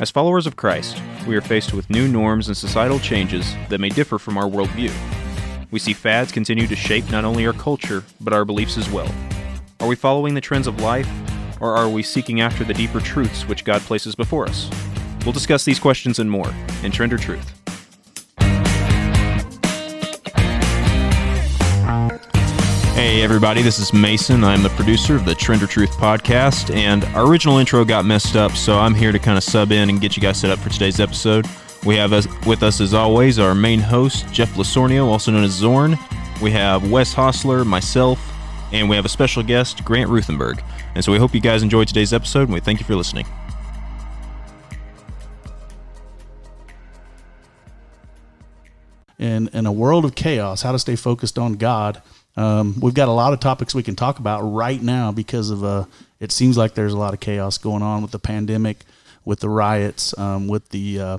As followers of Christ, we are faced with new norms and societal changes that may differ from our worldview. We see fads continue to shape not only our culture, but our beliefs as well. Are we following the trends of life, or are we seeking after the deeper truths which God places before us? We'll discuss these questions and more in Trend or Truth. Hey, everybody, this is Mason. I'm the producer of the Trend or Truth podcast, and our original intro got messed up, so I'm here to kind of sub in and get you guys set up for today's episode. We have us, with us, as always, our main host, Jeff Lasornio, also known as Zorn. We have Wes Hostler, myself, and we have a special guest, Grant Ruthenberg. And so we hope you guys enjoyed today's episode, and we thank you for listening. in in a world of chaos, how to stay focused on God. Um, we've got a lot of topics we can talk about right now because of uh, it seems like there's a lot of chaos going on with the pandemic, with the riots, um, with the uh,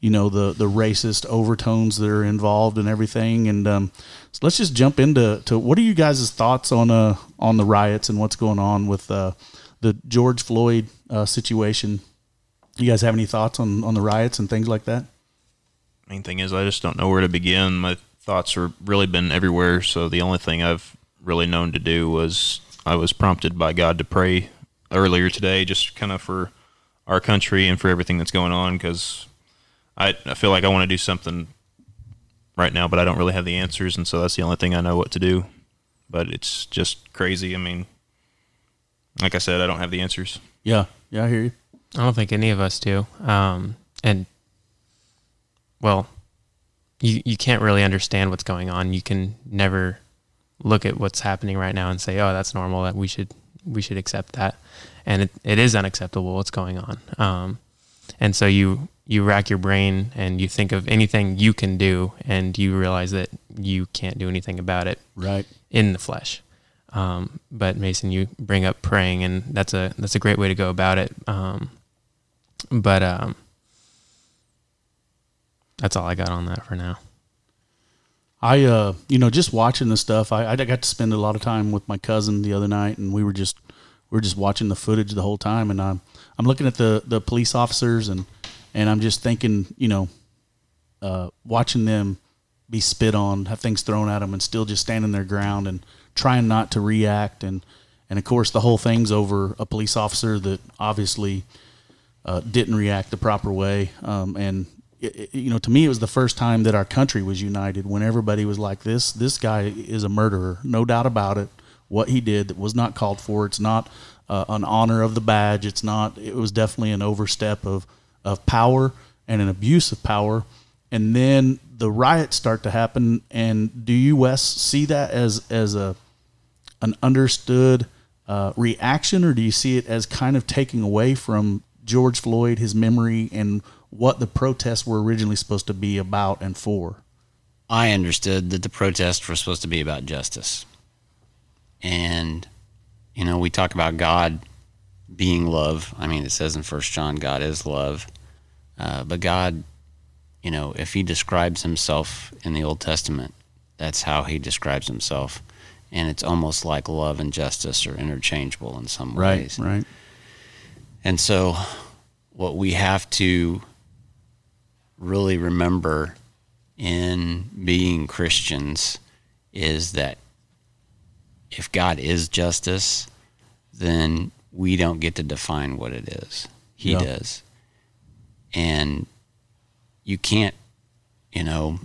you know the the racist overtones that are involved and everything. And um, so let's just jump into to what are you guys' thoughts on uh on the riots and what's going on with uh, the George Floyd uh, situation? You guys have any thoughts on on the riots and things like that? Main thing is, I just don't know where to begin. My thoughts have really been everywhere, so the only thing I've really known to do was I was prompted by God to pray earlier today, just kind of for our country and for everything that's going on, because I, I feel like I want to do something right now, but I don't really have the answers, and so that's the only thing I know what to do. But it's just crazy. I mean, like I said, I don't have the answers. Yeah, yeah, I hear you. I don't think any of us do. Um, and well, you you can't really understand what's going on. You can never look at what's happening right now and say, "Oh, that's normal. That we should we should accept that." And it, it is unacceptable what's going on. Um, and so you you rack your brain and you think of anything you can do, and you realize that you can't do anything about it Right. in the flesh. Um, but Mason, you bring up praying, and that's a that's a great way to go about it. Um, but um, that's all I got on that for now. I, uh, you know, just watching the stuff. I, I got to spend a lot of time with my cousin the other night, and we were just we were just watching the footage the whole time. And I'm I'm looking at the the police officers, and and I'm just thinking, you know, uh, watching them be spit on, have things thrown at them, and still just standing their ground and trying not to react. And and of course, the whole thing's over a police officer that obviously uh, didn't react the proper way. Um, and you know, to me, it was the first time that our country was united when everybody was like, "This, this guy is a murderer, no doubt about it. What he did that was not called for. It's not uh, an honor of the badge. It's not. It was definitely an overstep of of power and an abuse of power." And then the riots start to happen. And do you, Wes, see that as as a an understood uh, reaction, or do you see it as kind of taking away from George Floyd, his memory, and what the protests were originally supposed to be about and for? I understood that the protests were supposed to be about justice. And, you know, we talk about God being love. I mean, it says in First John, God is love. Uh, but God, you know, if he describes himself in the Old Testament, that's how he describes himself. And it's almost like love and justice are interchangeable in some ways. Right. right. And so, what we have to really remember in being Christians is that if God is justice, then we don't get to define what it is. He Yeah. does. And you can't, you know,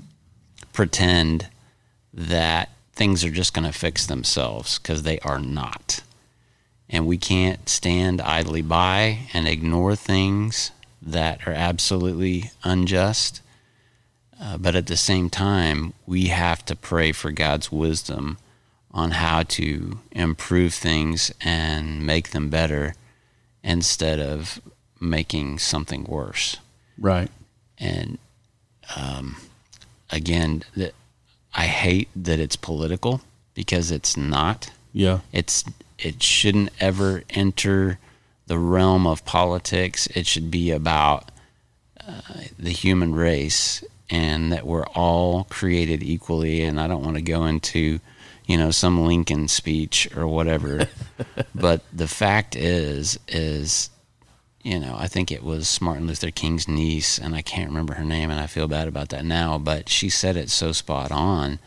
pretend that things are just going to fix themselves because they are not and we can't stand idly by and ignore things that are absolutely unjust. Uh, but at the same time, we have to pray for God's wisdom on how to improve things and make them better instead of making something worse. Right. And um, again, that I hate that it's political because it's not Yeah. it's it shouldn't ever enter the realm of politics. It should be about uh, the human race and that we're all created equally. And I don't want to go into, you know, some Lincoln speech or whatever, but the fact is, is you know, I think it was Martin Luther King's niece, and I can't remember her name, and I feel bad about that now, but she said it so spot on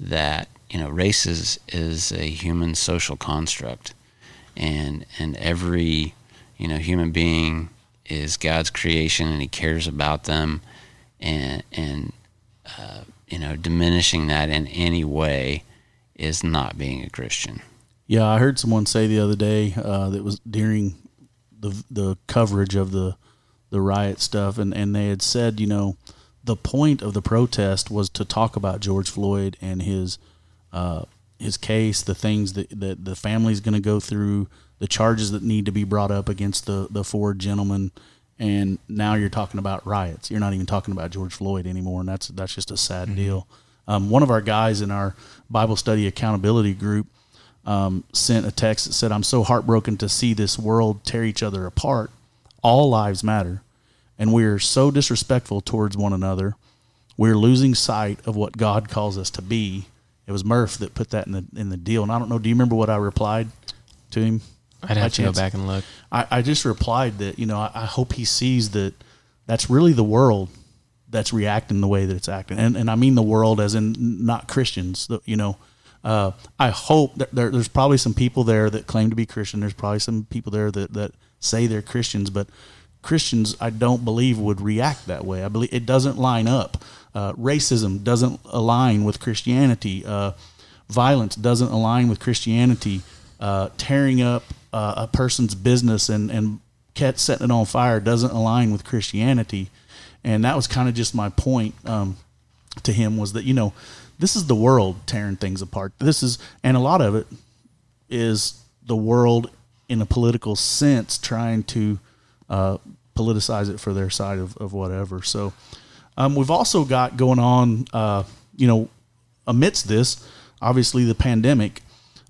that, you know, race is, is a human social construct. And, and every, you know, human being is God's creation and he cares about them. And, and uh, you know, diminishing that in any way is not being a Christian. Yeah, I heard someone say the other day uh, that was during the the coverage of the the riot stuff, and and they had said, you know, the point of the protest was to talk about George Floyd and his uh, his case, the things that that the family's going to go through, the charges that need to be brought up against the the four gentlemen. And now you're talking about riots. You're not even talking about George Floyd anymore, and that's that's just a sad mm-hmm. deal. Um, one of our guys in our Bible study accountability group um, sent a text that said, I'm so heartbroken to see this world tear each other apart. All lives matter. And we're so disrespectful towards one another. We're losing sight of what God calls us to be. It was Murph that put that in the in the deal. And I don't know, do you remember what I replied to him? I'd have to go back and look. I, I just replied that, you know, I, I hope he sees that that's really the world that's reacting the way that it's acting. And, and I mean the world as in not Christians, you know, uh, I hope that there, there's probably some people there that claim to be Christian. There's probably some people there that, that say they're Christians, but Christians, I don't believe, would react that way. I believe it doesn't line up. Uh, racism doesn't align with Christianity. Uh, violence doesn't align with Christianity. Uh, tearing up uh, a person's business and, and setting it on fire doesn't align with Christianity. And that was kind of just my point um, to him was that, you know, this is the world tearing things apart. This is, and a lot of it is the world in a political sense trying to uh, politicize it for their side of, of whatever. So um, we've also got going on, uh, you know, amidst this, obviously the pandemic.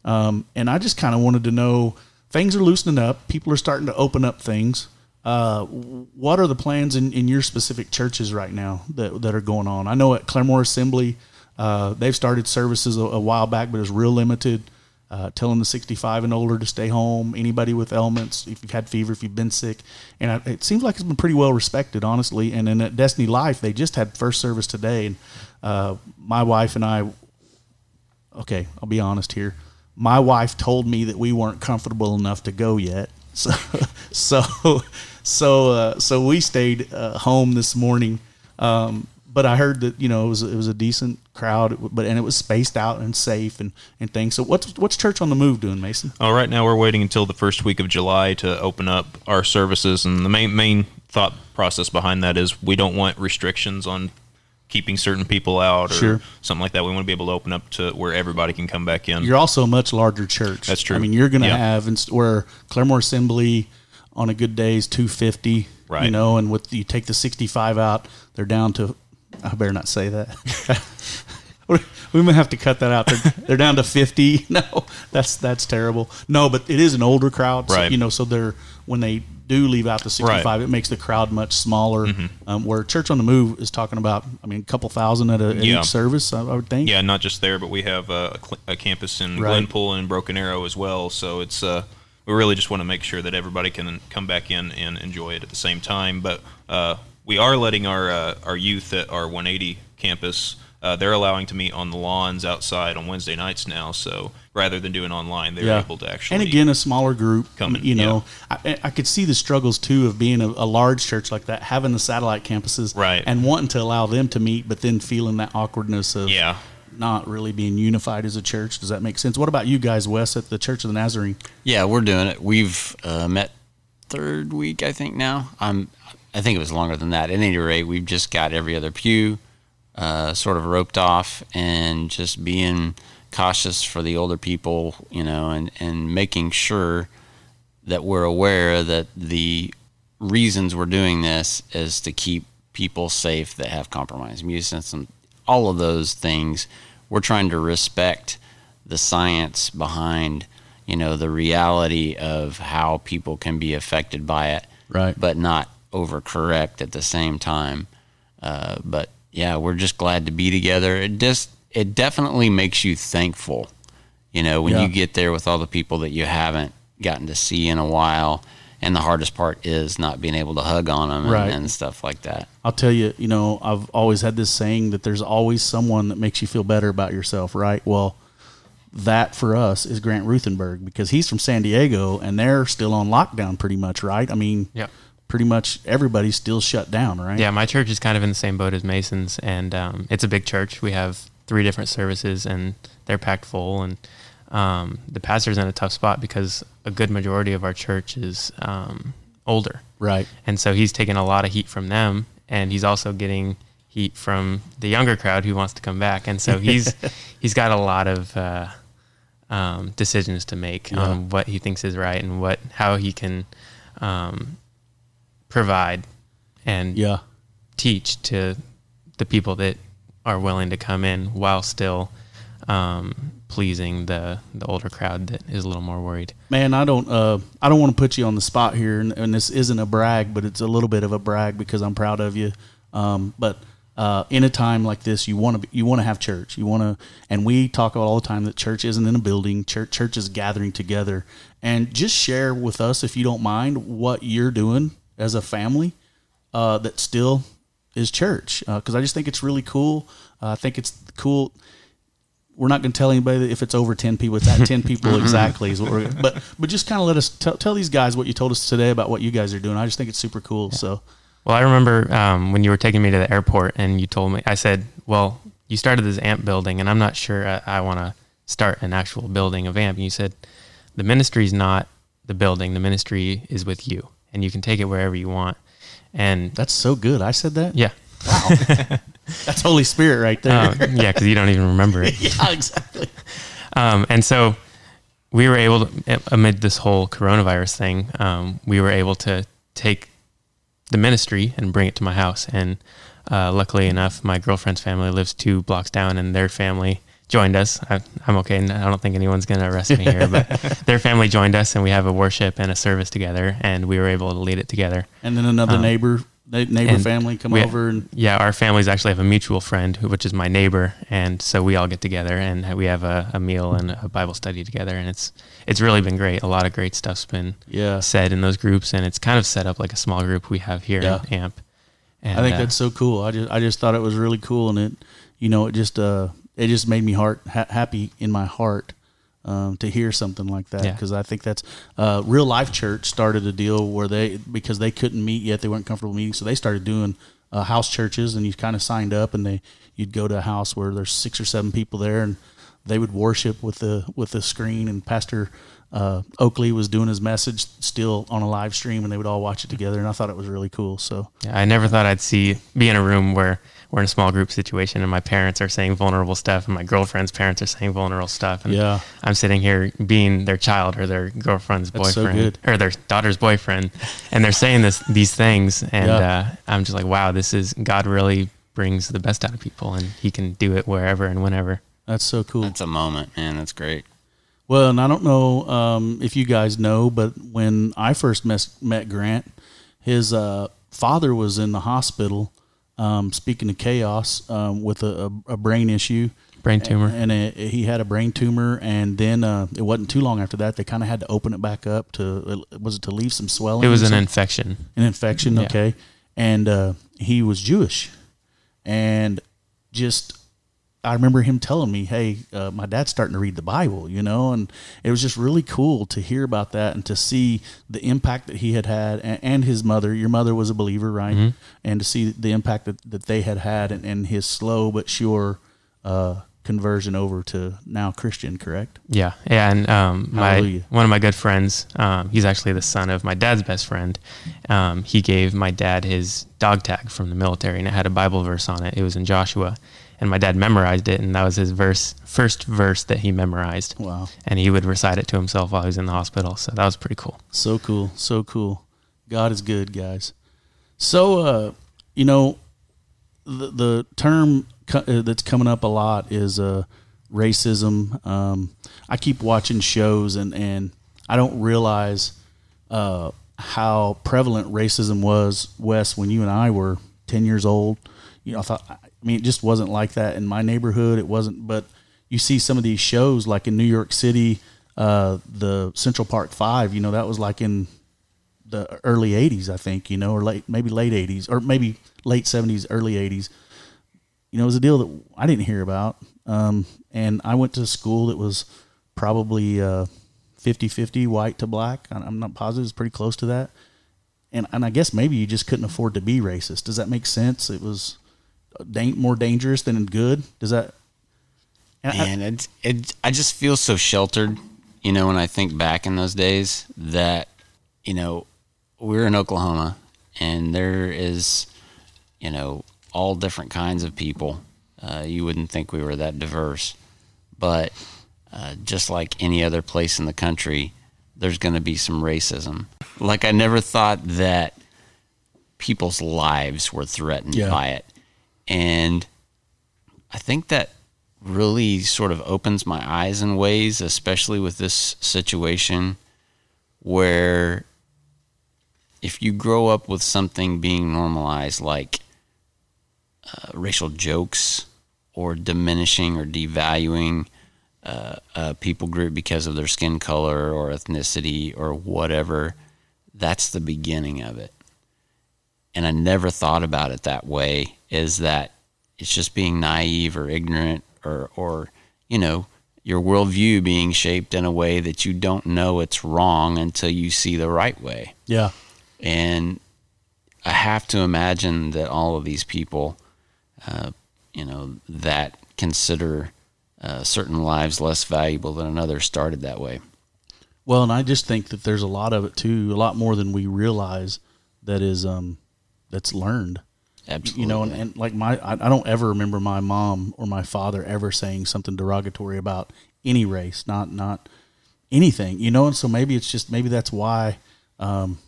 Um, and I just kind of wanted to know things are loosening up. People are starting to open up things. Uh, what are the plans in, in your specific churches right now that, that are going on? I know at Claremore Assembly, uh, they've started services a, a, while back, but it's real limited. Uh, telling the 65 and older to stay home. Anybody with ailments, if you've had fever, if you've been sick, and I, it seems like it's been pretty well respected, honestly. And then at Destiny Life, they just had first service today, and uh, my wife and I. Okay, I'll be honest here. My wife told me that we weren't comfortable enough to go yet, so so so uh, so we stayed uh, home this morning. Um, but I heard that you know it was it was a decent crowd, but and it was spaced out and safe and, and things. So what's what's Church on the Move doing, Mason? Oh, right now we're waiting until the first week of July to open up our services, and the main main thought process behind that is we don't want restrictions on keeping certain people out or sure. something like that. We want to be able to open up to where everybody can come back in. You're also a much larger church. That's true. I mean, you're going to yeah. have where Claremore Assembly on a good day is 250. Right. You know, and with you take the 65 out, they're down to I better not say that. we may have to cut that out. They're, they're, down to fifty. No, that's that's terrible. No, but it is an older crowd, so, right? You know, so they're when they do leave out the sixty-five, right. it makes the crowd much smaller. Mm-hmm. Um, where Church on the Move is talking about, I mean, a couple thousand at, a, at yeah. each service, I, I, would think. Yeah, not just there, but we have a, a campus in right. Glenpool and Broken Arrow as well. So it's uh, we really just want to make sure that everybody can come back in and enjoy it at the same time. But uh, we are letting our uh, our youth at our 180 campus. Uh, they're allowing to meet on the lawns outside on Wednesday nights now. So rather than doing online, they're yeah. able to actually and again a smaller group. Coming, you know, yeah. I, I, could see the struggles too of being a, a, large church like that, having the satellite campuses, right, and wanting to allow them to meet, but then feeling that awkwardness of yeah. Not really being unified as a church. Does that make sense? What about you guys, Wes, at the Church of the Nazarene? Yeah, we're doing it. We've uh, met third week, I think now. I'm I think it was longer than that. At any rate, we've just got every other pew uh, sort of roped off and just being cautious for the older people, you know, and, and making sure that we're aware that the reasons we're doing this is to keep people safe that have compromised musicians and all of those things. We're trying to respect the science behind, you know, the reality of how people can be affected by it, right? But not overcorrect at the same time. Uh, but yeah, we're just glad to be together. It just it definitely makes you thankful, you know, when yeah. you get there with all the people that you haven't gotten to see in a while, and the hardest part is not being able to hug on them and, Right. and stuff like that. I'll tell you, you know, I've always had this saying that there's always someone that makes you feel better about yourself, right? Well, that for us is Grant Ruthenberg because he's from San Diego and they're still on lockdown pretty much, right? I mean, Yep. Pretty much everybody's still shut down, right? Yeah, my church is kind of in the same boat as Mason's, and um, it's a big church. We have three different services, and they're packed full. And um, the pastor's in a tough spot because a good majority of our church is um, older, Right. and so he's taking a lot of heat from them, and he's also getting heat from the younger crowd who wants to come back. And so he's he's got a lot of uh, um, decisions to make Yeah. on what he thinks is right and what how he can um, provide and Yeah. teach to the people that are willing to come in while still um, pleasing the the older crowd that is a little more worried. Man, I don't uh I don't want to put you on the spot here and, and this isn't a brag, but it's a little bit of a brag because I'm proud of you. Um but uh, in a time like this, you want to you want to have church. You want to, and we talk about all the time that church isn't in a building. Church church is gathering together, and just share with us if you don't mind what you're doing as a family uh, that still is church because I just think it's really cool. Uh, I think it's cool. We're not going to tell anybody if it's over ten people, it's at ten people exactly. Is what we're, but but just kind of let us tell tell these guys what you told us today about what you guys are doing. I just think it's super cool. So Well, I remember um, when you were taking me to the airport and you told me, I said, well, you started this AMP building, and I'm not sure I, I want to start an actual building of AMP. And you said, the ministry is not the building, the ministry is with you, and you can take it wherever you want. And that's so good. I said that. yeah, Wow. That's Holy Spirit right there. um, yeah, because you don't even remember it. yeah, exactly. Um, and so we were able to, amid this whole coronavirus thing, um, we were able to take the ministry and bring it to my house. And uh, luckily enough, my girlfriend's family lives two blocks down, and their family joined us. I, I'm okay. I don't think anyone's going to arrest me here, but their family joined us, and we have a worship and a service together, and we were able to lead it together. And then another Um, neighbor neighbor family come we- over and Yeah, our families actually have a mutual friend, who, which is my neighbor, and so we all get together and we have a, a meal and a Bible study together, and it's it's really been great. A lot of great stuff's been yeah. said in those groups, and it's kind of set up like a small group we have here Yeah. in AMP. And, I think uh, that's so cool. I just I just thought it was really cool, and it you know it just uh it just made me heart ha- happy in my heart um, to hear something like that Yeah. because I think that's uh, real life church started a deal where they because they couldn't meet yet they weren't comfortable meeting so they started doing uh, house churches and you kind of signed up and they you'd go to a house where there's six or seven people there and they would worship with the with the screen and Pastor uh, Oakley was doing his message still on a live stream and they would all watch it together and I thought it was really cool so Yeah, I never thought I'd see be in a room where we're in a small group situation and my parents are saying vulnerable stuff and my girlfriend's parents are saying vulnerable stuff and Yeah. I'm sitting here being their child or their girlfriend's That's so boyfriend good. or their daughter's boyfriend and they're saying this these things and Yeah. uh, I'm just like wow this is God really brings the best out of people and he can do it wherever and whenever. that's so cool. That's a moment, man. That's great. Well, and I don't know um, if you guys know, but when I first mes- met Grant, his uh, father was in the hospital. Um, speaking of chaos, um, with a, a, brain issue, Brain tumor. and it, he had a brain tumor. And then uh, it wasn't too long after that they kind of had to open it back up to was it to leave some swelling? It was an infection. an infection. Yeah. Okay, and uh, he was Jewish, and just I remember him telling me, "Hey, uh, my dad's starting to read the Bible," you know, and it was just really cool to hear about that and to see the impact that he had had, and, and his mother. Your mother was a believer, right? And to see the impact that, that they had had, and, and his slow but sure uh, conversion over to now Christian, correct? Yeah, yeah, and um, my one of my good friends, um, he's actually the son of my dad's best friend. Um, he gave my dad his dog tag from the military, and it had a Bible verse on it. It was in Joshua, and my dad memorized it, and that was his verse, first verse that he memorized. Wow. And he would recite it to himself while he was in the hospital. So that was pretty cool. So cool, so cool. God is good, guys. So, uh, you know, the the term co- uh, that's coming up a lot is uh, racism. Um, I keep watching shows and and I don't realize uh, how prevalent racism was, Wes, when you and I were ten years old. You know, I thought. I mean, it just wasn't like that in my neighborhood. It wasn't, but you see some of these shows like in New York City, uh, the Central Park Five. You know, that was like in the early '80s, I think. You know, or late maybe late '80s, or maybe late '70s, early '80s. You know, it was a deal that I didn't hear about. Um, and I went to school that was probably uh, 50-50 white to black. I'm not positive; it's pretty close to that. And and I guess maybe you just couldn't afford to be racist. Does that make sense? It was more dangerous than good. Does that? and I- And it, it, I just feel so sheltered, you know, when I think back in those days that, you know, we're in Oklahoma and there is, you know, all different kinds of people. Uh, you wouldn't think we were that diverse. But uh, just like any other place in the country, there's going to be some racism. Like, I never thought that people's lives were threatened Yeah. by it. And I think that really sort of opens my eyes in ways, especially with this situation where if you grow up with something being normalized like uh, racial jokes or diminishing or devaluing uh, a people group because of their skin color or ethnicity or whatever, that's the beginning of it. And I never thought about it that way is that it's just being naive or ignorant or, or you know, your worldview being shaped in a way that you don't know it's wrong until you see the right way. yeah, And I have to imagine that all of these people, uh, you know, that consider uh, certain lives less valuable than another started that way. Well, and I just think that there's a lot of it too, a lot more than we realize that is um that's learned. Absolutely. You know, and, and like my I, I don't ever remember my mom or my father ever saying something derogatory about any race, not not anything. You know, and so maybe it's just maybe that's why um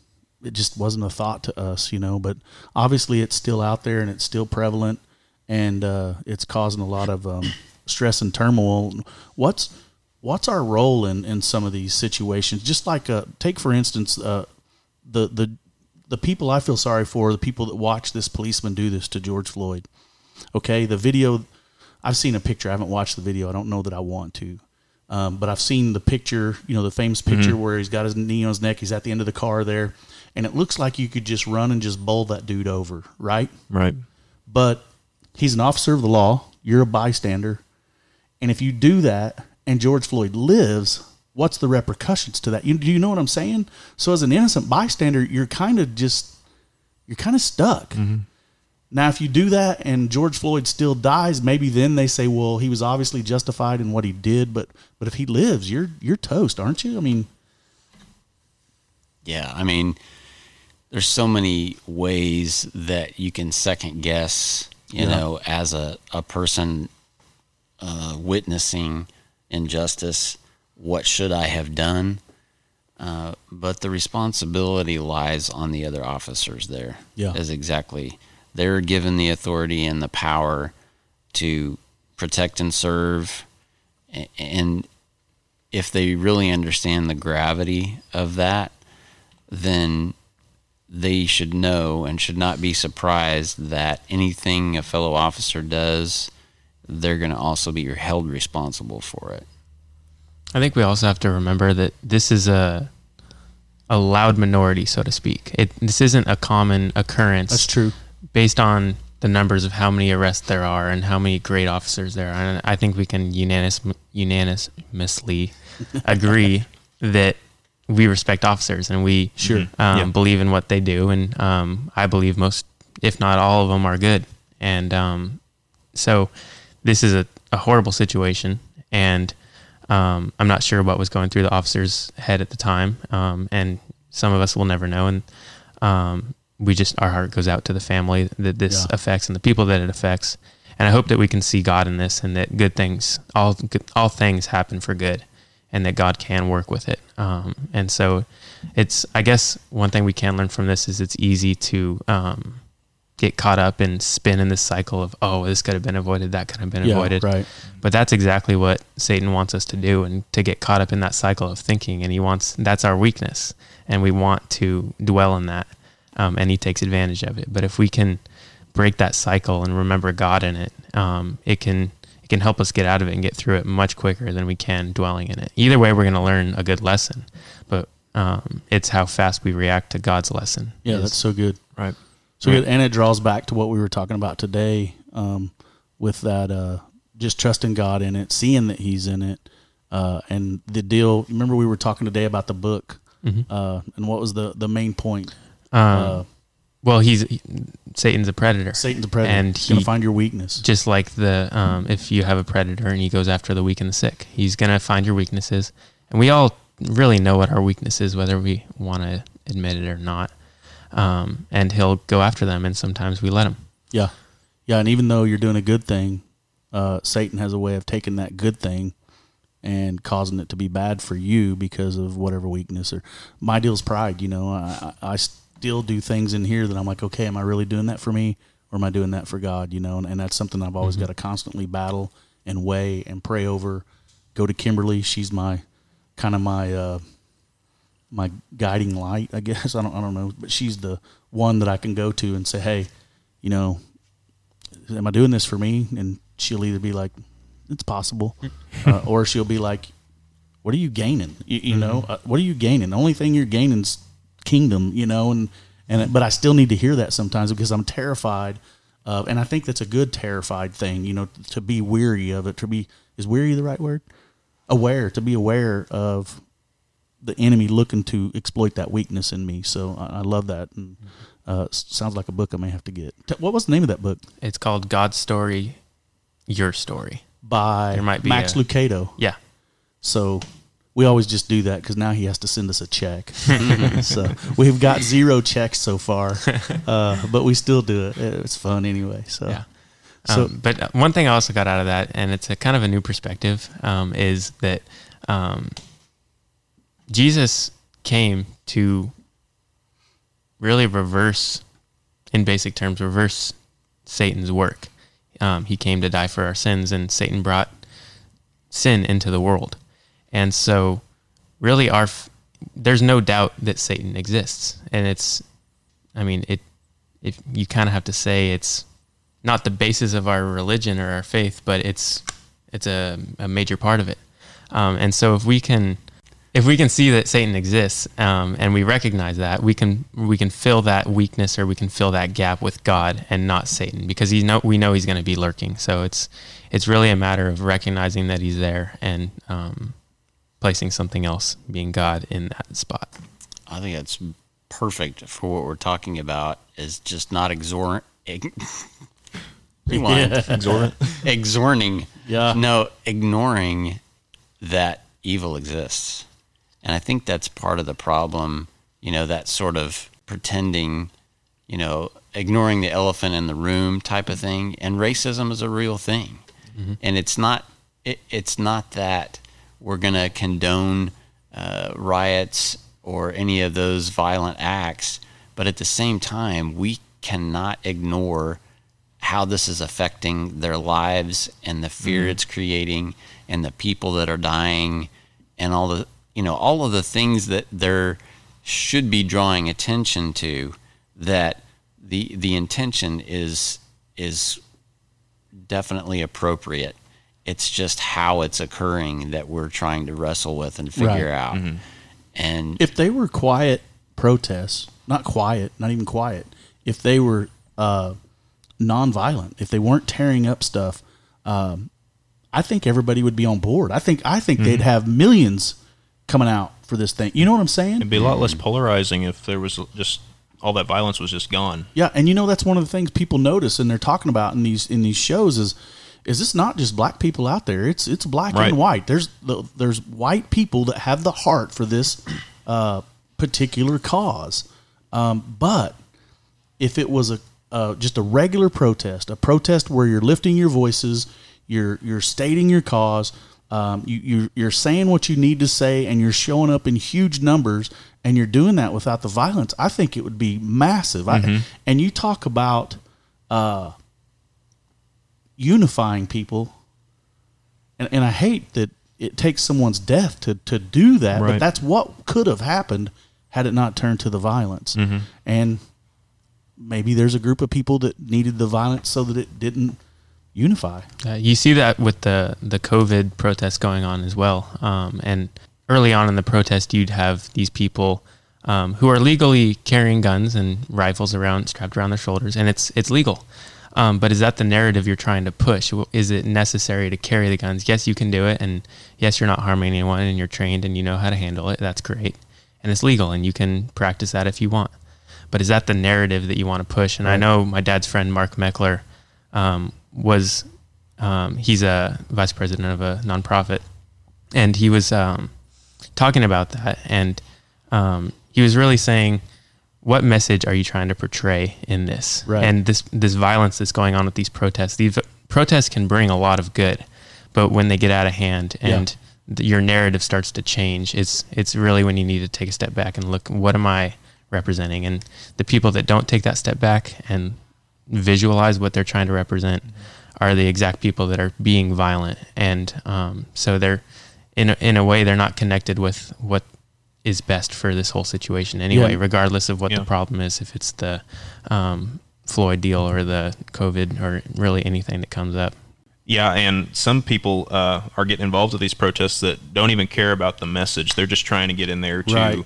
it just wasn't a thought to us, you know, but obviously it's still out there and it's still prevalent and uh, it's causing a lot of um, stress and turmoil. What's what's our role in, in some of these situations? Just like uh, take for instance uh, the the the people I feel sorry for, are the people that watch this policeman do this to George Floyd. Okay, the video I've seen a picture. I haven't watched the video. I don't know that I want to. Um, but I've seen the picture, you know, the famous picture where he's got his knee on his neck. He's at the end of the car there, and it looks like you could just run and just bowl that dude over, right? Right. But he's an officer of the law. You're a bystander, and if you do that and George Floyd lives, what's the repercussions to that? You, do you know what I'm saying? So as an innocent bystander, you're kind of just you're kind of stuck. Now, if you do that and George Floyd still dies, maybe then they say, well, he was obviously justified in what he did. But but if he lives, you're you're toast, aren't you? I mean, Yeah, I mean, there's so many ways that you can second guess, you Yeah. know, as a, a person uh, witnessing injustice, what should I have done? Uh, but the responsibility lies on the other officers there. Yeah. Is exactly. They're given the authority and the power to protect and serve. And if they really understand the gravity of that, then they should know and should not be surprised that anything a fellow officer does, they're going to also be held responsible for it. I think we also have to remember that this is a a loud minority, so to speak. It this isn't a common occurrence. that's true. based on the numbers of how many arrests there are and how many great officers there are. And I think we can unanimous, unanimously agree that we respect officers and we Sure. um, Yeah. believe in what they do. And um, I believe most, if not all of them, are good. And um, so this is a, a horrible situation. And um, I'm not sure what was going through the officer's head at the time. Um, and some of us will never know. And um, we just, our heart goes out to the family that this Yeah. affects and the people that it affects. And I hope that we can see God in this and that good things, all, good, all things happen for good and that God can work with it. Um, and so it's, I guess, one thing we can learn from this is it's easy to um, get caught up and spin in this cycle of, oh, this could have been avoided, that could have been Yeah, avoided. right. But that's exactly what Satan wants us to do and to get caught up in that cycle of thinking. And he wants, that's our weakness. And we want to dwell in that. Um, and he takes advantage of it. But if we can break that cycle and remember God in it, um, it can, it can help us get out of it and get through it much quicker than we can dwelling in it. Either way, we're going to learn a good lesson. But Um, it's how fast we react to God's lesson. Yeah, is- that's so good. Right. So good, and it draws back to what we were talking about today, um, with that uh, just trusting God in it, seeing that He's in it, uh, and the deal. Remember, we were talking today about the book, uh, and what was the the main point? Um, Uh, well, he's he- Satan's a predator. Satan's a predator. and He's gonna find your weakness. just like the um, if you have a predator and he goes after the weak and the sick, he's gonna find your weaknesses, and we all really know what our weakness is, whether we want to admit it or not. Um, and he'll go after them, and sometimes we let him. Yeah, yeah, and even though you're doing a good thing, uh, Satan has a way of taking that good thing and causing it to be bad for you because of whatever weakness or my deal's pride. You know, I, I still do things in here that I'm like, okay, am I really doing that for me or am I doing that for God? You know, and, and that's something I've always got to constantly battle and weigh and pray over. Go to Kimberly; she's my kind of my. Uh, my guiding light, I guess. I don't I don't know, but she's the one that I can go to and say, "Hey, you know, am I doing this for me?" And she'll either be like, "It's possible," uh, or she'll be like, "What are you gaining? You, you know, uh, what are you gaining? The only thing you're gaining is kingdom, you know." And and but I still need to hear that sometimes because I'm terrified. Of, and I think that's a good terrified thing, you know, to be weary of it. To be is weary the right word? Aware to be aware of the enemy looking to exploit that weakness in me. So I, I love that, and uh, sounds like a book I may have to get. What was the name of that book? It's called God's story, your story. By There might be Max a- Lucado. Yeah, So we always just do that because now he has to send us a check. so we've got zero checks so far, uh, but we still do it. It's fun anyway. So yeah. So Um, but one thing I also got out of that, and it's a kind of a new perspective, um, is that um, Jesus came to really reverse, in basic terms, reverse Satan's work. Um, he came to die for our sins, and Satan brought sin into the world. And so, really, our f- there's no doubt that Satan exists, and it's, I mean, it. If you kind of have to say it's not the basis of our religion or our faith, but it's it's a, a major part of it. Um, and so if we can if we can see that Satan exists um, and we recognize that, we can we can fill that weakness or we can fill that gap with God and not Satan because he know we know he's going to be lurking. So it's it's really a matter of recognizing that he's there and um, placing something else, being God, in that spot. I think that's perfect for what we're talking about. Is just not exhort. Ig- Rewind. Exorbitant. Exhorting. Yeah. No, ignoring that evil exists. And I think that's part of the problem, you know, that sort of pretending, you know, ignoring the elephant in the room type of thing. And racism is a real thing. And it's not it, it's not that we're going to condone uh, riots or any of those violent acts, but at the same time, we cannot ignore how this is affecting their lives and the fear it's creating and the people that are dying and all the you know all of the things that there should be drawing attention to that the the intention is is definitely appropriate it's just how it's occurring that we're trying to wrestle with and figure Right. out and if they were quiet protests, not quiet, not even quiet, if they were uh, nonviolent, if they weren't tearing up stuff, um, I think everybody would be on board. I think I think they'd have millions coming out for this thing. You know what I'm saying? It'd be a lot less polarizing if there was just all that violence was just gone. Yeah, and you know that's one of the things people notice and they're talking about in these in these shows is is this not just black people out there? It's it's black Right. and white. There's the, there's white people that have the heart for this uh, particular cause. Um, but if it was a uh, just a regular protest, a protest where you're lifting your voices, you're you're stating your cause, um, you, you you're saying what you need to say, and you're showing up in huge numbers, and you're doing that without the violence. I think it would be massive. I, and you talk about uh, unifying people, and, and I hate that it takes someone's death to to do that, but that's what could have happened had it not turned to the violence. And maybe there's a group of people that needed the violence so that it didn't unify. Uh, you see that with the the COVID protests going on as well, um, and early on in the protest, you'd have these people um, who are legally carrying guns and rifles around strapped around their shoulders, and it's it's legal. Um, but is that the narrative you're trying to push? Is it necessary to carry the guns? Yes, you can do it, and yes, you're not harming anyone, and you're trained and you know how to handle it. That's great, and it's legal, and you can practice that if you want. But is that the narrative that you want to push? And right. I know my dad's friend Mark Meckler um, was um, he's a vice president of a nonprofit, and he was um, talking about that, and um, he was really saying what message are you trying to portray in this? Right. And this this violence that's going on with these protests. These protests can bring a lot of good, but when they get out of hand and yeah. the, your narrative starts to change, it's it's really when you need to take a step back and look. What am I representing? And the people that don't take that step back and visualize what they're trying to represent are the exact people that are being violent, and um, so they're in a, in a way they're not connected with what is best for this whole situation anyway, yeah. regardless of what yeah. the problem is, if it's the um, Floyd deal or the COVID or really anything that comes up. Yeah, and some people uh, are getting involved with these protests that don't even care about the message. They're just trying to get in there to right.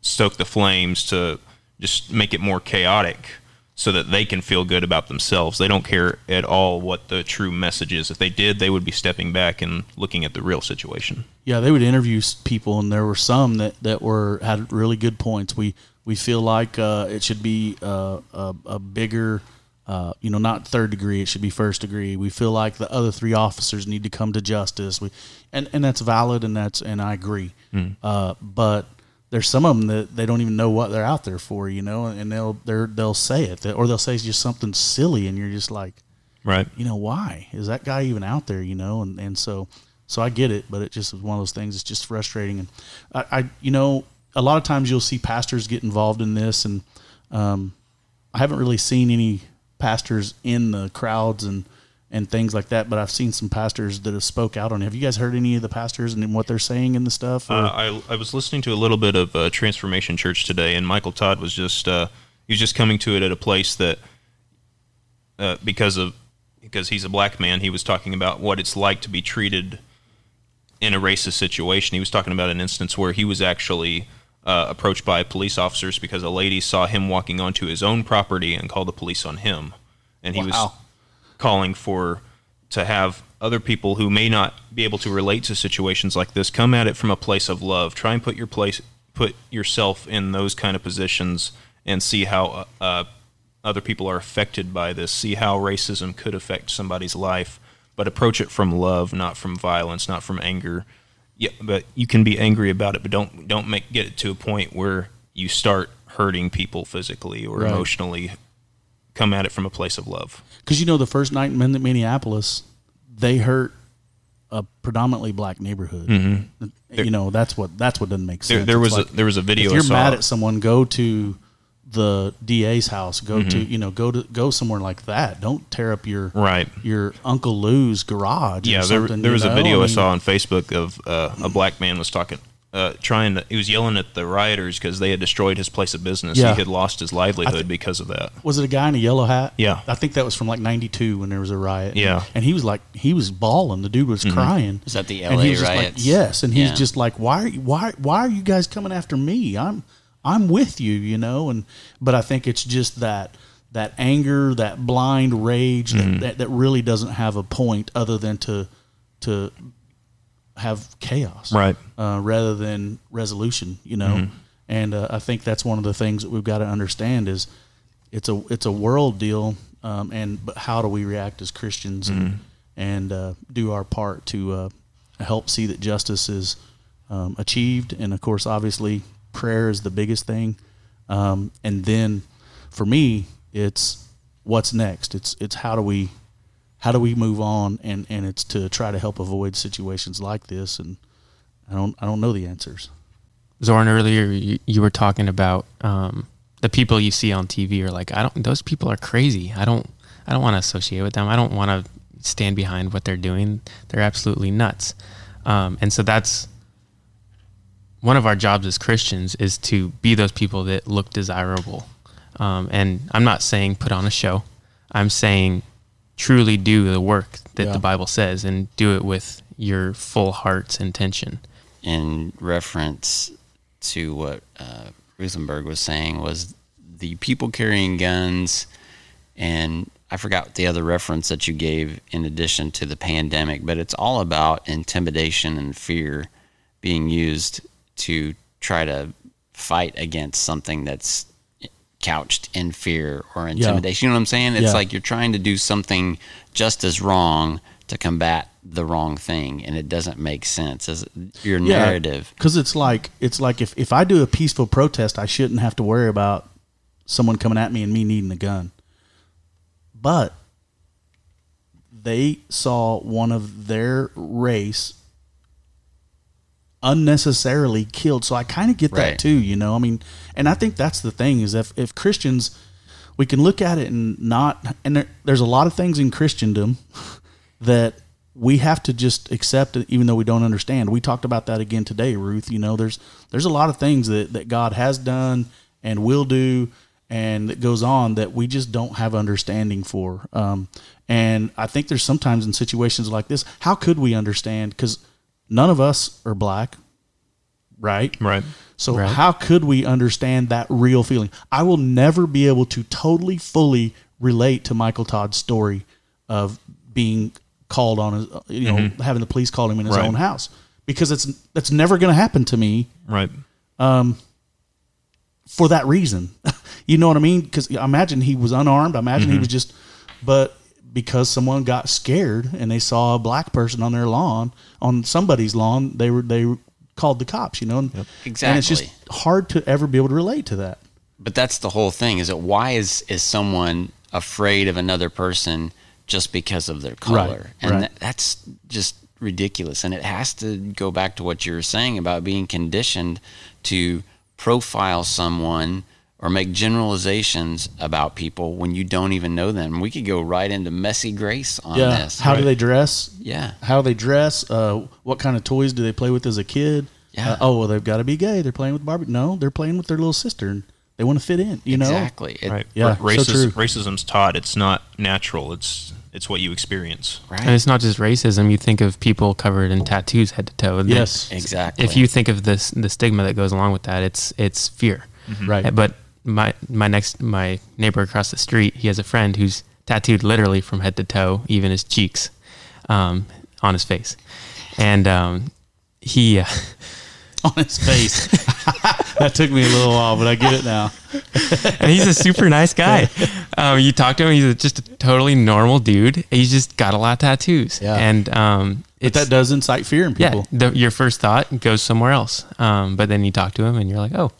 stoke the flames, to just make it more chaotic so that they can feel good about themselves. They don't care at all what the true message is. If they did, they would be stepping back and looking at the real situation. Yeah, they would interview people, and there were some that, that were had really good points. We we feel like uh, it should be uh, a, a, bigger, uh, you know, not third degree. It should be first degree. We feel like the other three officers need to come to justice. We and and that's valid, and that's and I agree. Mm. but there's some of them that they don't even know what they're out there for, you know, and they'll they're they'll say it or they'll say just something silly, and you're just like, right, you know, why? Is that guy even out there, you know, and and so so I get it, but it just is one of those things. It's just frustrating, and I, I you know a lot of times you'll see pastors get involved in this, and um, I haven't really seen any pastors in the crowds and and things like that. But I've seen some pastors that have spoke out on it. Have you guys heard any of the pastors and what they're saying in the stuff? Uh, I I was listening to a little bit of uh, Transformation Church today, and Michael Todd was just uh, he was just coming to it at a place that uh, because of because he's a black man, he was talking about what it's like to be treated in a racist situation. He was talking about an instance where he was actually. Uh, approached by police officers because a lady saw him walking onto his own property and called the police on him, and he wow. was calling for to have other people who may not be able to relate to situations like this come at it from a place of love. Try and put your place, put yourself in those kind of positions, and see how uh, uh, other people are affected by this. See how racism could affect somebody's life, but approach it from love, not from violence, not from anger. Yeah, but you can be angry about it, but don't don't make get it to a point where you start hurting people physically or right. emotionally come at it from a place of love. Because you know, the first night in Minneapolis, they hurt a predominantly black neighborhood. Mm-hmm. You know, that's what that's what doesn't make sense. There, there was like, a there was a video. If you're mad at someone, go to the DA's house. Go mm-hmm. to you know go to go somewhere like that. Don't tear up your right your Uncle Lou's garage. Yeah, there, there was know? a video I, mean, I, saw on Facebook of uh, a black man was talking uh, trying to, he was yelling at the rioters because they had destroyed his place of business. Yeah. He had lost his livelihood th- because of that. Was it a guy in a yellow hat? Yeah. I think that was from like 92 when there was a riot. Yeah. And he was like, he was bawling. The dude was mm-hmm. crying. Is that the LA riots? Like, yes. And he's yeah. just like, why, are you, why, why are you guys coming after me? I'm, I'm with you, you know? And, but I think it's just that, that anger, that blind rage mm-hmm. that, that, that really doesn't have a point other than to, to have chaos, right? Uh, rather than resolution, you know. Mm-hmm. And uh, I think that's one of the things that we've got to understand is it's a it's a world deal, um, and but how do we react as Christians mm-hmm. and and uh, do our part to uh, help see that justice is um, achieved, and of course, obviously, prayer is the biggest thing, um, and then for me, it's what's next. It's it's how do we how do we move on? And and it's to try to help avoid situations like this. And i don't i don't know the answers. Zorn earlier you, you were talking about um, the people you see on tv are like i don't those people are crazy. I don't i don't want to associate with them. I don't want to stand behind what they're doing. They're absolutely nuts. Um, and so that's one of our jobs as christians is to be those people that look desirable. Um, and i'm not saying put on a show. I'm saying truly do the work that yeah. the Bible says and do it with your full heart's intention. in reference to what uh, Ruthenberg was saying was the people carrying guns, and I forgot the other reference that you gave in addition to the pandemic, but it's all about intimidation and fear being used to try to fight against something that's couched in fear or intimidation. You know what I'm saying? It's Yeah. like you're trying to do something just as wrong to combat the wrong thing, and it doesn't make sense as your narrative. because it's like it's like if, if I do a peaceful protest, I shouldn't have to worry about someone coming at me and me needing a gun. But they saw one of their race unnecessarily killed, so I kind of get that too. You know, I mean, and I think that's the thing is if if Christians, we can look at it and not, and there, there's a lot of things in Christendom that we have to just accept it even though we don't understand. We talked about that again today, Ruth. You know, there's there's a lot of things that, that God has done and will do and that goes on that we just don't have understanding for. Um, and I think there's sometimes in situations like this, how could we understand? Because none of us are black, right? Right. So Right. how could we understand that real feeling? I will never be able to totally fully relate to Michael Todd's story of being called on his, you know, having the police call him in his Right. own house because it's that's never going to happen to me Right. Um for that reason. you know what I mean? Because I imagine he was unarmed. I imagine he was just, but because someone got scared and they saw a black person on their lawn, on somebody's lawn, they were they called the cops. You know, and, and it's just hard to ever be able to relate to that. But that's the whole thing. Is that why is is someone afraid of another person just because of their color? and right. that, that's just ridiculous. And it has to go back to what you were saying about being conditioned to profile someone or make generalizations about people when you don't even know them. We could go right into messy grace on Yeah. this. How do they dress? Yeah. How they dress? Uh, what kind of toys do they play with as a kid? Yeah. Uh, oh, well, they've got to be gay. They're playing with Barbie. No, they're playing with their little sister. and They want to fit in. You know. Exactly. Right. Yeah, Ra- so Racism, true. racism's taught. It's not natural. It's it's what you experience. Right. And it's not just racism. You think of people covered in tattoos head to toe. and Yes. exactly. If you think of this, the stigma that goes along with that, it's it's fear. Right. But my my next my neighbor across the street, he has a friend who's tattooed literally from head to toe, even his cheeks, um, on his face, and um, he. Uh, on his face. that took me a little while, but I get it now. and he's a super nice guy. Um, you talk to him, he's just a totally normal dude. He's just got a lot of tattoos, Yeah. and um, But that does incite fear in yeah. people. The, your first thought goes somewhere else, um, but then you talk to him, and you're like, oh,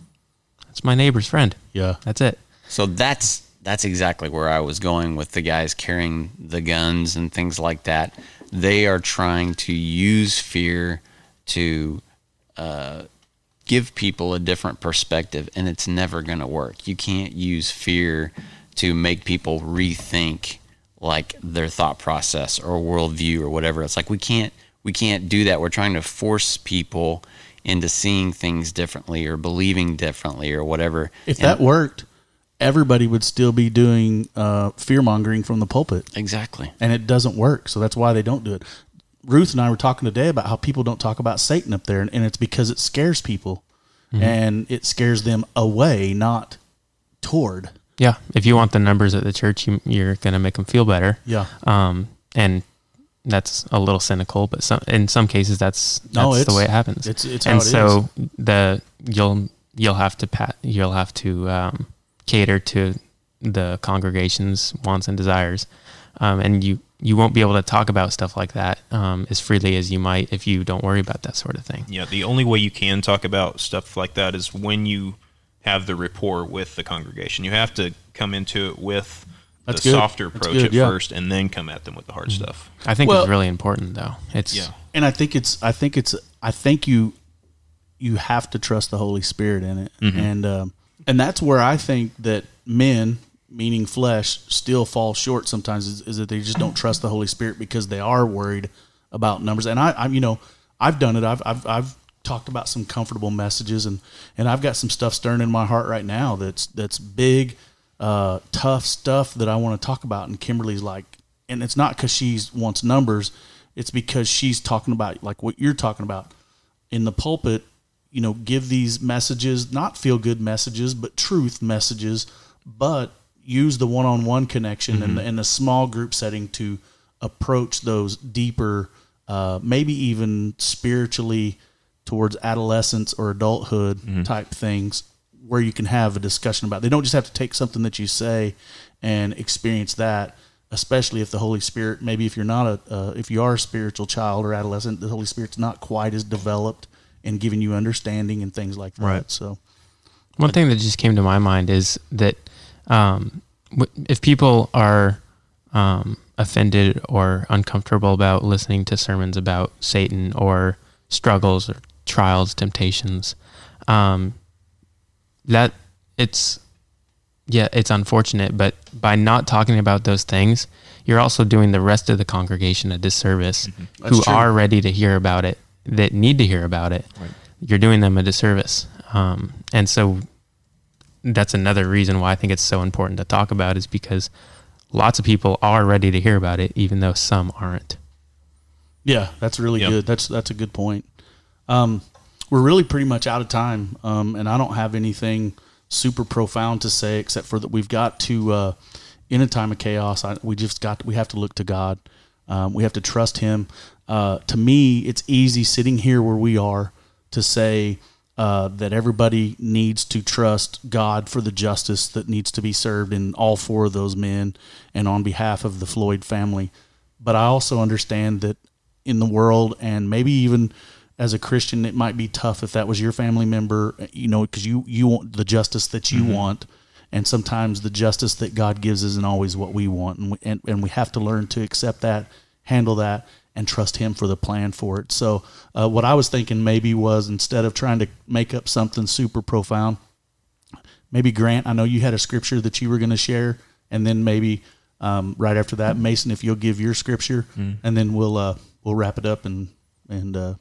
that's my neighbor's friend. Yeah. That's it. So that's that's exactly where I was going with the guys carrying the guns and things like that. They are trying to use fear to uh, give people a different perspective, and it's never going to work. You can't use fear to make people rethink like their thought process or worldview or whatever. It's like we can't we can't do that. We're trying to force people into seeing things differently or believing differently or whatever. If And- that worked, everybody would still be doing uh, fear mongering from the pulpit, exactly. and it doesn't work. So that's why they don't do it. Ruth and I were talking today about how people don't talk about Satan up there, and, and it's because it scares people, and it scares them away, not toward. Yeah. If you want the numbers at the church, you, you're going to make them feel better. Yeah. Um, and that's a little cynical, but some, in some cases, that's that's No, the way it happens. it's- it's how and it so the you'll you'll have to pat you'll have to um, cater to the congregation's wants and desires, um, and you you won't be able to talk about stuff like that um, as freely as you might if you don't worry about that sort of thing. Yeah, the only way you can talk about stuff like that is when you have the rapport with the congregation. You have to come into it with That's the good. softer That's approach good, at yeah. first, and then come at them with the hard stuff. I think Well- it's really important though. It's Yeah. and I think it's I think it's I think you you have to trust the Holy Spirit in it, and um, and that's where I think that men, meaning flesh, still fall short sometimes. Is, is that they just don't trust the Holy Spirit because they are worried about numbers. And I, I'm you know I've done it. I've I've I've talked about some comfortable messages, and and I've got some stuff stirring in my heart right now that's that's big, uh, tough stuff that I want to talk about. And Kimberly's like, and it's not because she wants numbers. It's because she's talking about like what you're talking about. in the pulpit, you know, give these messages, not feel good messages, but truth messages, but use the one on one connection and, the, and the small group setting to approach those deeper, uh, maybe even spiritually towards adolescence or adulthood type things where you can have a discussion about. They don't just have to take something that you say and experience that. Especially if the Holy Spirit, maybe if you're not a, uh, if you are a spiritual child or adolescent, the Holy Spirit's not quite as developed in giving you understanding and things like that. Right. So, One thing that just came to my mind is that um, if people are um, offended or uncomfortable about listening to sermons about Satan or struggles or trials, temptations, um, that it's yeah, it's unfortunate, but by not talking about those things, you're also doing the rest of the congregation a disservice That's who true. are ready to hear about it, that need to hear about it. You're doing them a disservice. Um, and so that's another reason why I think it's so important to talk about is because lots of people are ready to hear about it, even though some aren't. Yeah, that's really Yep. good. That's that's a good point. Um, we're really pretty much out of time, um, and I don't have anything super profound to say except for that we've got to uh, in a time of chaos. I, we just got we have to look to God. Um, we have to trust Him. Uh, to me, it's easy sitting here where we are to say uh, that everybody needs to trust God for the justice that needs to be served in all four of those men and on behalf of the Floyd family. But I also understand that in the world and maybe even as a Christian, it might be tough if that was your family member, you know, because you, you want the justice that you want. And sometimes the justice that God gives isn't always what we want. And we, and, and we have to learn to accept that, handle that, and trust Him for the plan for it. So, uh, what I was thinking maybe was instead of trying to make up something super profound, maybe Grant, I know you had a scripture that you were going to share, and then maybe um, right after that, Mason, if you'll give your scripture, and then we'll uh, we'll wrap it up and and uh,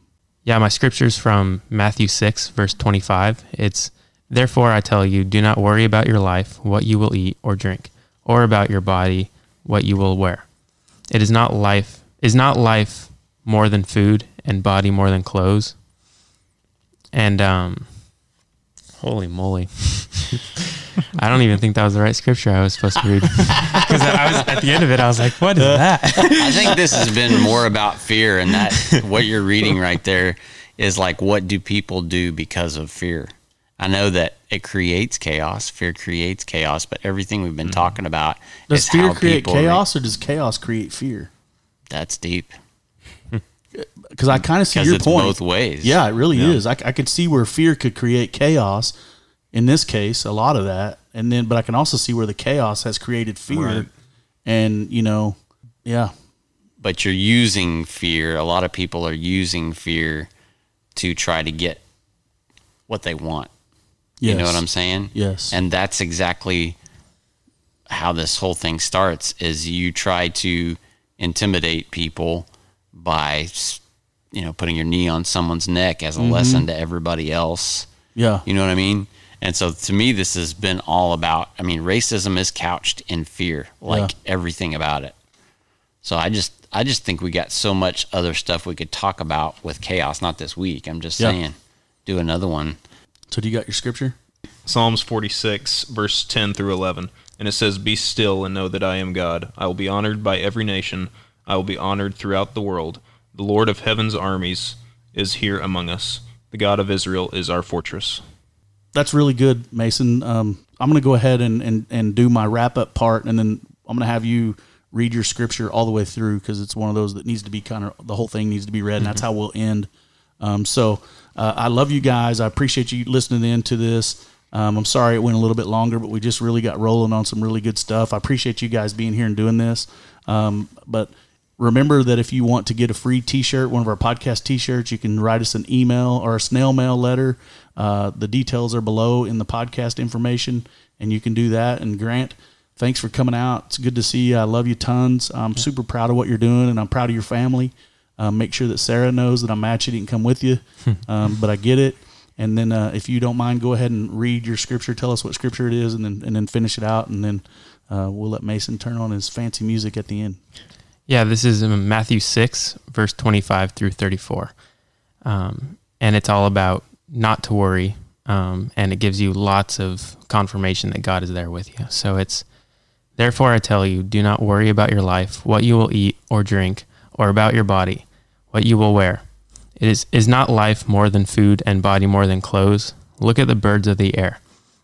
Yeah, my scripture's from Matthew 6, verse 25. It's, Therefore I tell you, do not worry about your life, what you will eat or drink, or about your body, what you will wear. It is not life, is not life more than food, and body more than clothes? And, um, holy moly. I don't even think that was the right scripture I was supposed to read. Because I was at the end of it, I was like, what is that? I think this has been more about fear, and that what you're reading right there is like, what do people do because of fear? I know that it creates chaos. Fear creates chaos, but everything we've been mm-hmm. talking about does is fear how create people re- chaos or does chaos create fear? that's deep Mm. Because I kind of see your it's point. both ways. Yeah, it really is. I, I could see where fear could create chaos. In this case, a lot of that, and then, but I can also see where the chaos has created fear, Right. and you know, yeah, but you're using fear. A lot of people are using fear to try to get what they want. yes. You know what I'm saying? Yes. And that's exactly how this whole thing starts is you try to intimidate people by you know putting your knee on someone's neck as a Mm-hmm. lesson to everybody else. Yeah, You know what I mean? And so to me this has been all about I mean racism is couched in fear like everything about it. So I just I just think we got so much other stuff we could talk about with chaos not this week. I'm just Yeah. saying do another one. So, do you got your scripture? Psalms 46, verse 10 through 11. And it says, Be still and know that I am God. I will be honored by every nation. I will be honored throughout the world. The Lord of heaven's armies is here among us. The God of Israel is our fortress. That's really good, Mason. Um, I'm going to go ahead and, and, and do my wrap up part, and then I'm going to have you read your scripture all the way through because it's one of those that needs to be kind of the whole thing needs to be read, and that's how we'll end. Um, so uh, I love you guys. I appreciate you listening in to this. Um, I'm sorry it went a little bit longer, but we just really got rolling on some really good stuff. I appreciate you guys being here and doing this. Um, but remember that if you want to get a free T-shirt, one of our podcast T-shirts, you can write us an email or a snail mail letter. Uh, the details are below in the podcast information, and you can do that. And Grant, thanks for coming out. It's good to see you. I love you tons. I'm super proud of what you're doing, and I'm proud of your family. Uh, make sure that Sarah knows that I'm mad she didn't come with you, um, but I get it. And then, uh, if you don't mind, go ahead and read your scripture. Tell us what scripture it is, and then and then finish it out, and then uh, we'll let Mason turn on his fancy music at the end. Yeah, this is Matthew 6, verse 25 through 34. Um, and it's all about not to worry, um, and it gives you lots of confirmation that God is there with you. So it's therefore I tell you, do not worry about your life, what you will eat or drink, or about your body, what you will wear. It is is not life more than food, and body more than clothes. Look at the birds of the air.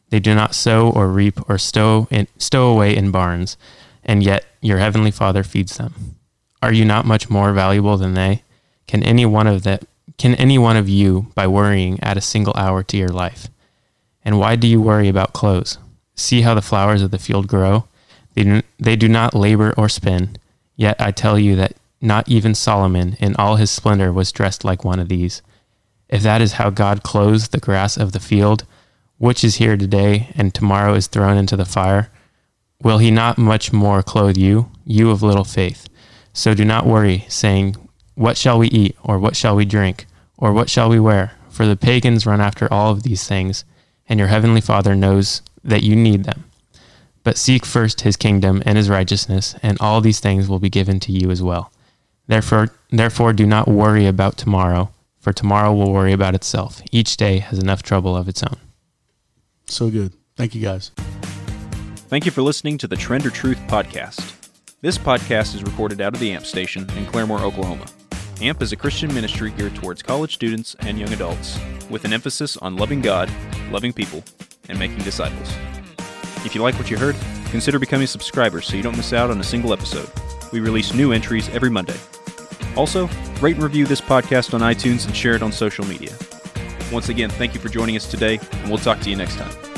They do not sow or reap or stow in, stow away in barns, and yet your heavenly Father feeds them. Are you not much more valuable than they? Can any one of that can any one of you by worrying add a single hour to your life? And why do you worry about clothes? See how the flowers of the field grow? They do, they do not labor or spin. Yet I tell you that not even Solomon in all his splendor was dressed like one of these. If that is how God clothes the grass of the field, which is here today and tomorrow is thrown into the fire, will he not much more clothe you, you of little faith? So do not worry, saying, What shall we eat, or what shall we drink, or what shall we wear? For the pagans run after all of these things, and your heavenly Father knows that you need them. But seek first his kingdom and his righteousness, and all these things will be given to you as well. Therefore, therefore do not worry about tomorrow, for tomorrow will worry about itself. Each day has enough trouble of its own. So good. Thank you guys. Thank you for listening to the Trend or Truth podcast. This podcast is recorded out of the AMP station in Claremore, Oklahoma. AMP is a Christian ministry geared towards college students and young adults, with an emphasis on loving God, loving people, and making disciples. If you like what you heard, consider becoming a subscriber so you don't miss out on a single episode. We release new entries every Monday. Also, rate and review this podcast on iTunes and share it on social media. Once again, thank you for joining us today, and we'll talk to you next time.